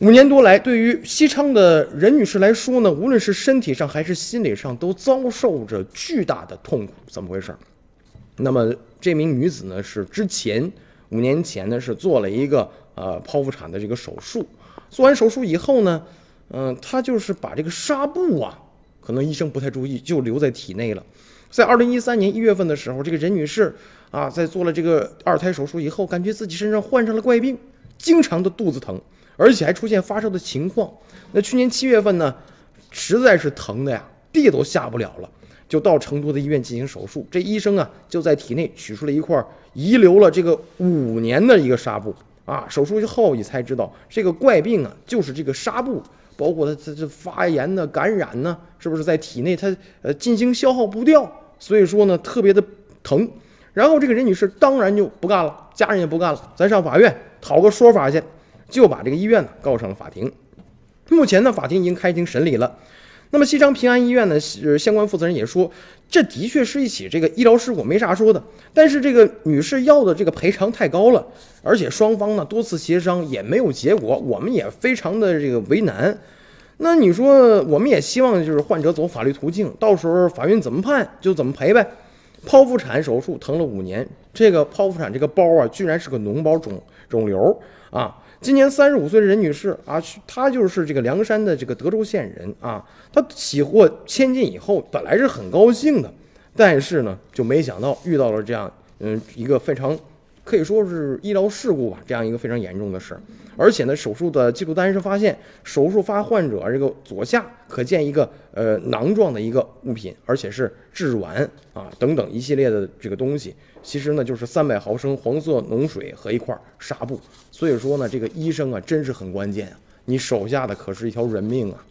五年多来，对于西昌的任女士来说呢，无论是身体上还是心理上，都遭受着巨大的痛苦。怎么回事？那么这名女子呢，是之前五年前呢，是做了一个呃剖腹产的这个手术。做完手术以后呢，嗯，她就是把这个纱布啊，可能医生不太注意，就留在体内了。在二零一三年一月份的时候，这个任女士啊，在做了这个二胎手术以后，感觉自己身上患上了怪病，经常的肚子疼。而且还出现发烧的情况。那去年七月份呢，实在是疼的呀，地都下不了了，就到成都的医院进行手术。这医生啊，就在体内取出了一块遗留了这个五年的一个纱布啊。手术后你才知道，这个怪病啊，就是这个纱布，包括它它这发炎呢、感染呢，是不是在体内它呃进行消耗不掉？所以说呢，特别的疼。然后这个任女士当然就不干了，家人也不干了，咱上法院讨个说法去。就把这个医院呢告上了法庭。目前呢，法庭已经开庭审理了。那么西昌平安医院呢，相关负责人也说，这的确是一起这个医疗事故，没啥说的。但是这个女士要的这个赔偿太高了，而且双方呢多次协商也没有结果，我们也非常的这个为难。那你说，我们也希望就是患者走法律途径，到时候法院怎么判就怎么赔呗。剖腹产手术疼了五年，这个剖腹产这个包啊，居然是个脓包肿肿瘤啊。今年三十五岁的任女士啊，她就是这个梁山的这个德州县人啊。她喜获千金以后，本来是很高兴的，但是呢，就没想到遇到了这样嗯一个非常可以说是医疗事故吧，这样一个非常严重的事儿。而且呢，手术的记录单上发现，手术发患者这个左下可见一个呃囊状的一个物品，而且是致丸啊等等一系列的这个东西。其实呢，就是三百毫升黄色脓水和一块纱布。所以说呢，这个医生啊，真是很关键啊！你手下的可是一条人命啊！